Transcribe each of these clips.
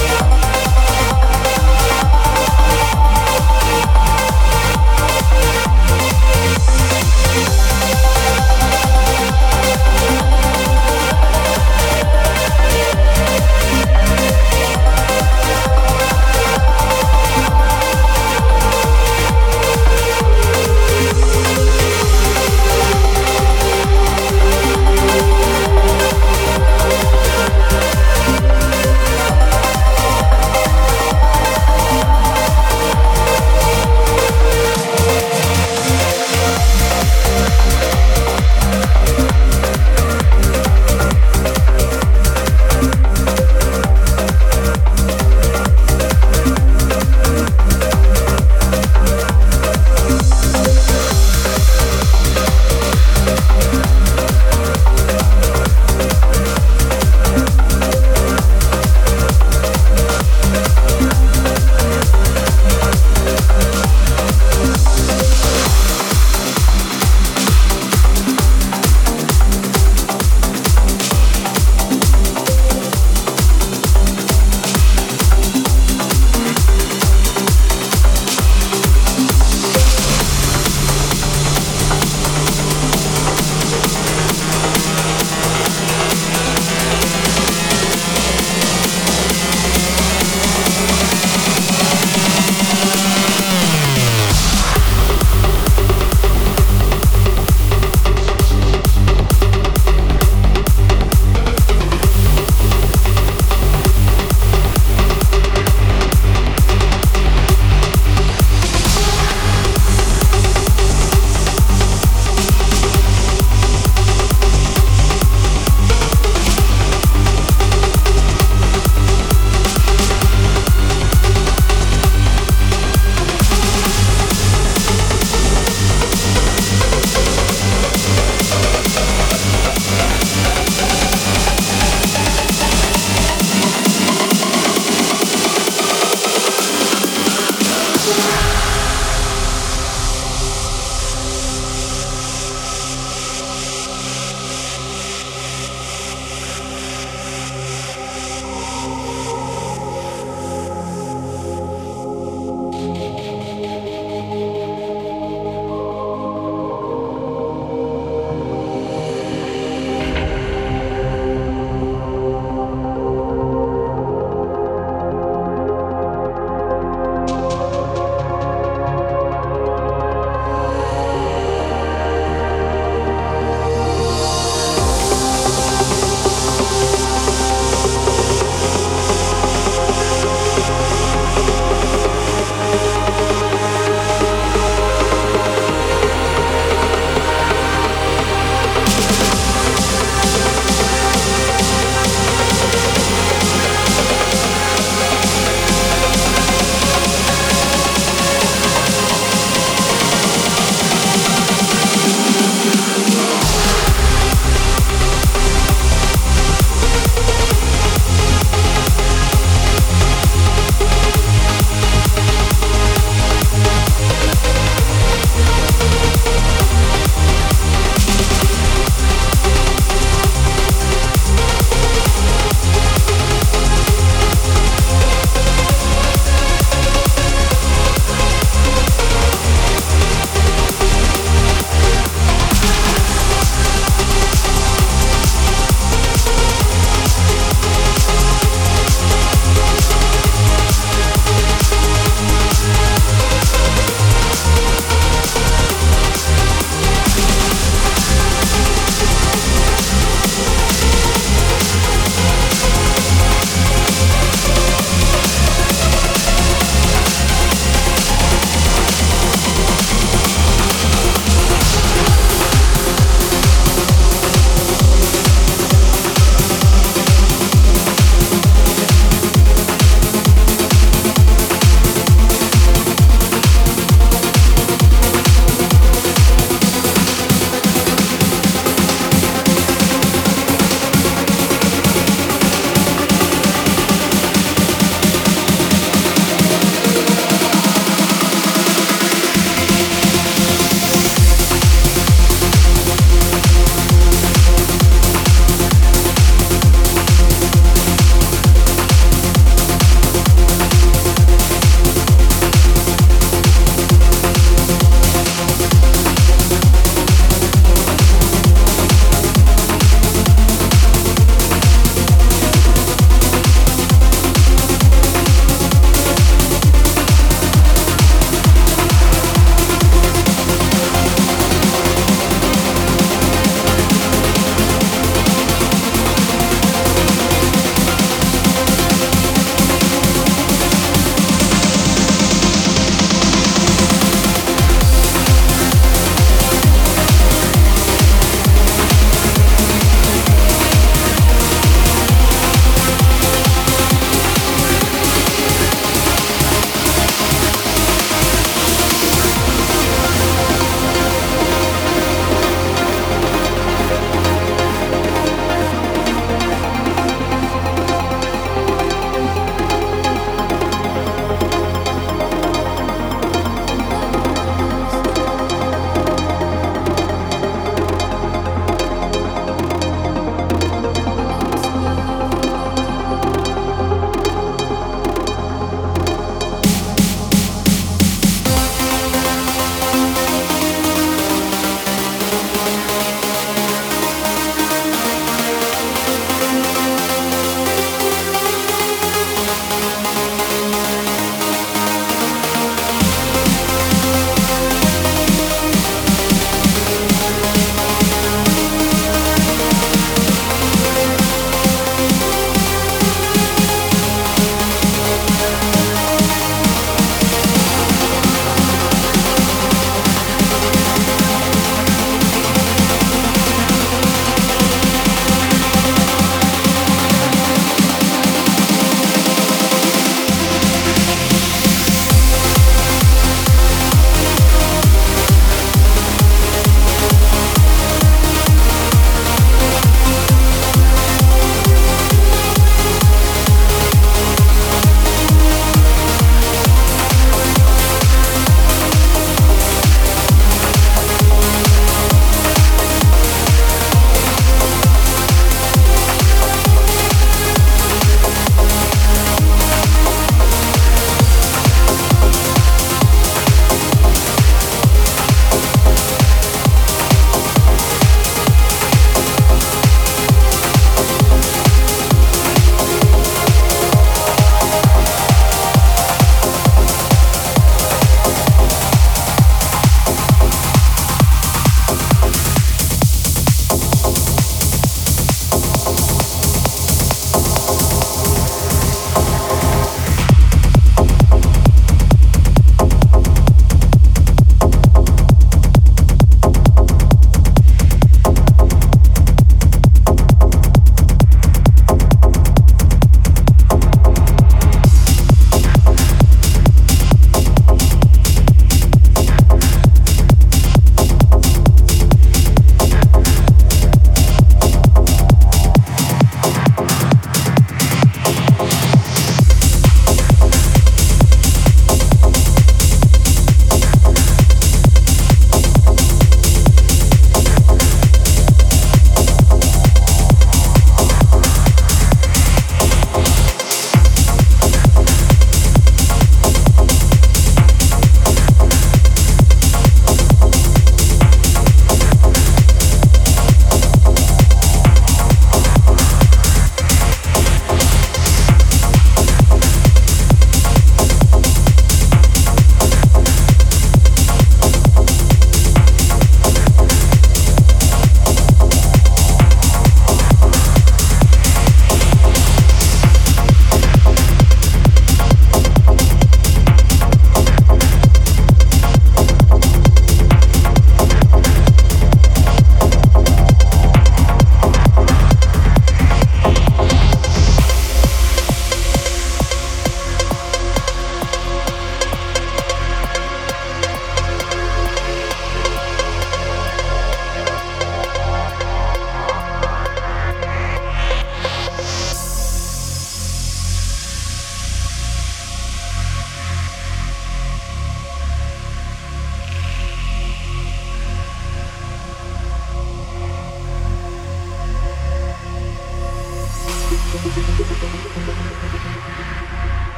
Bye.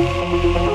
Música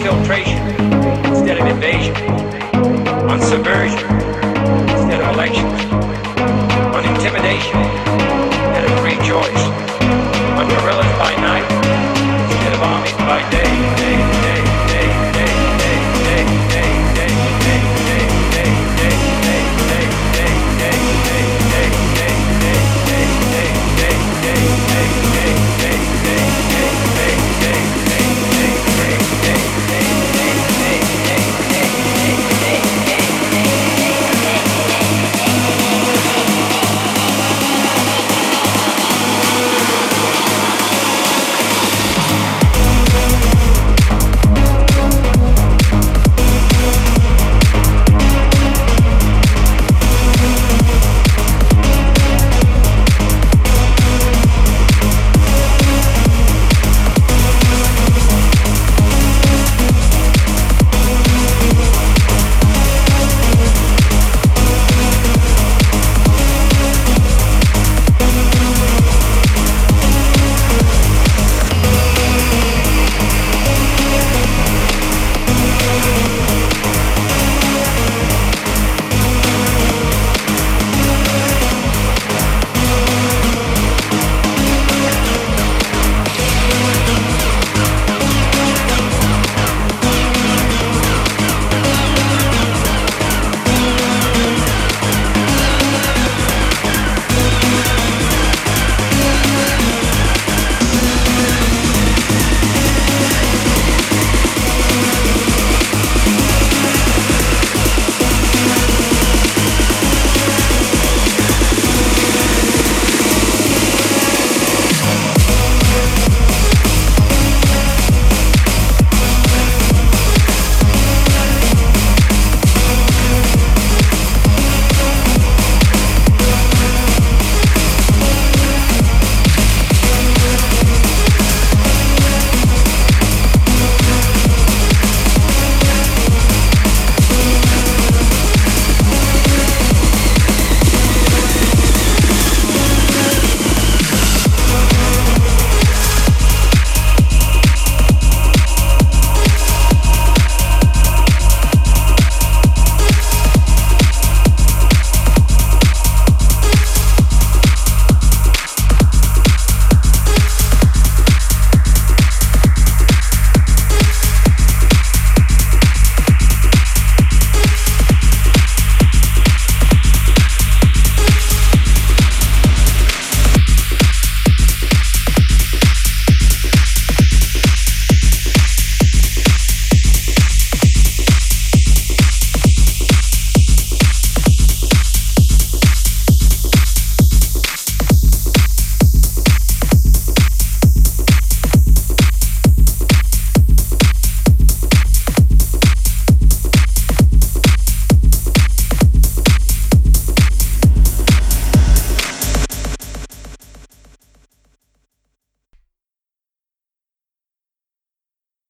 infiltration instead of invasion, on subversion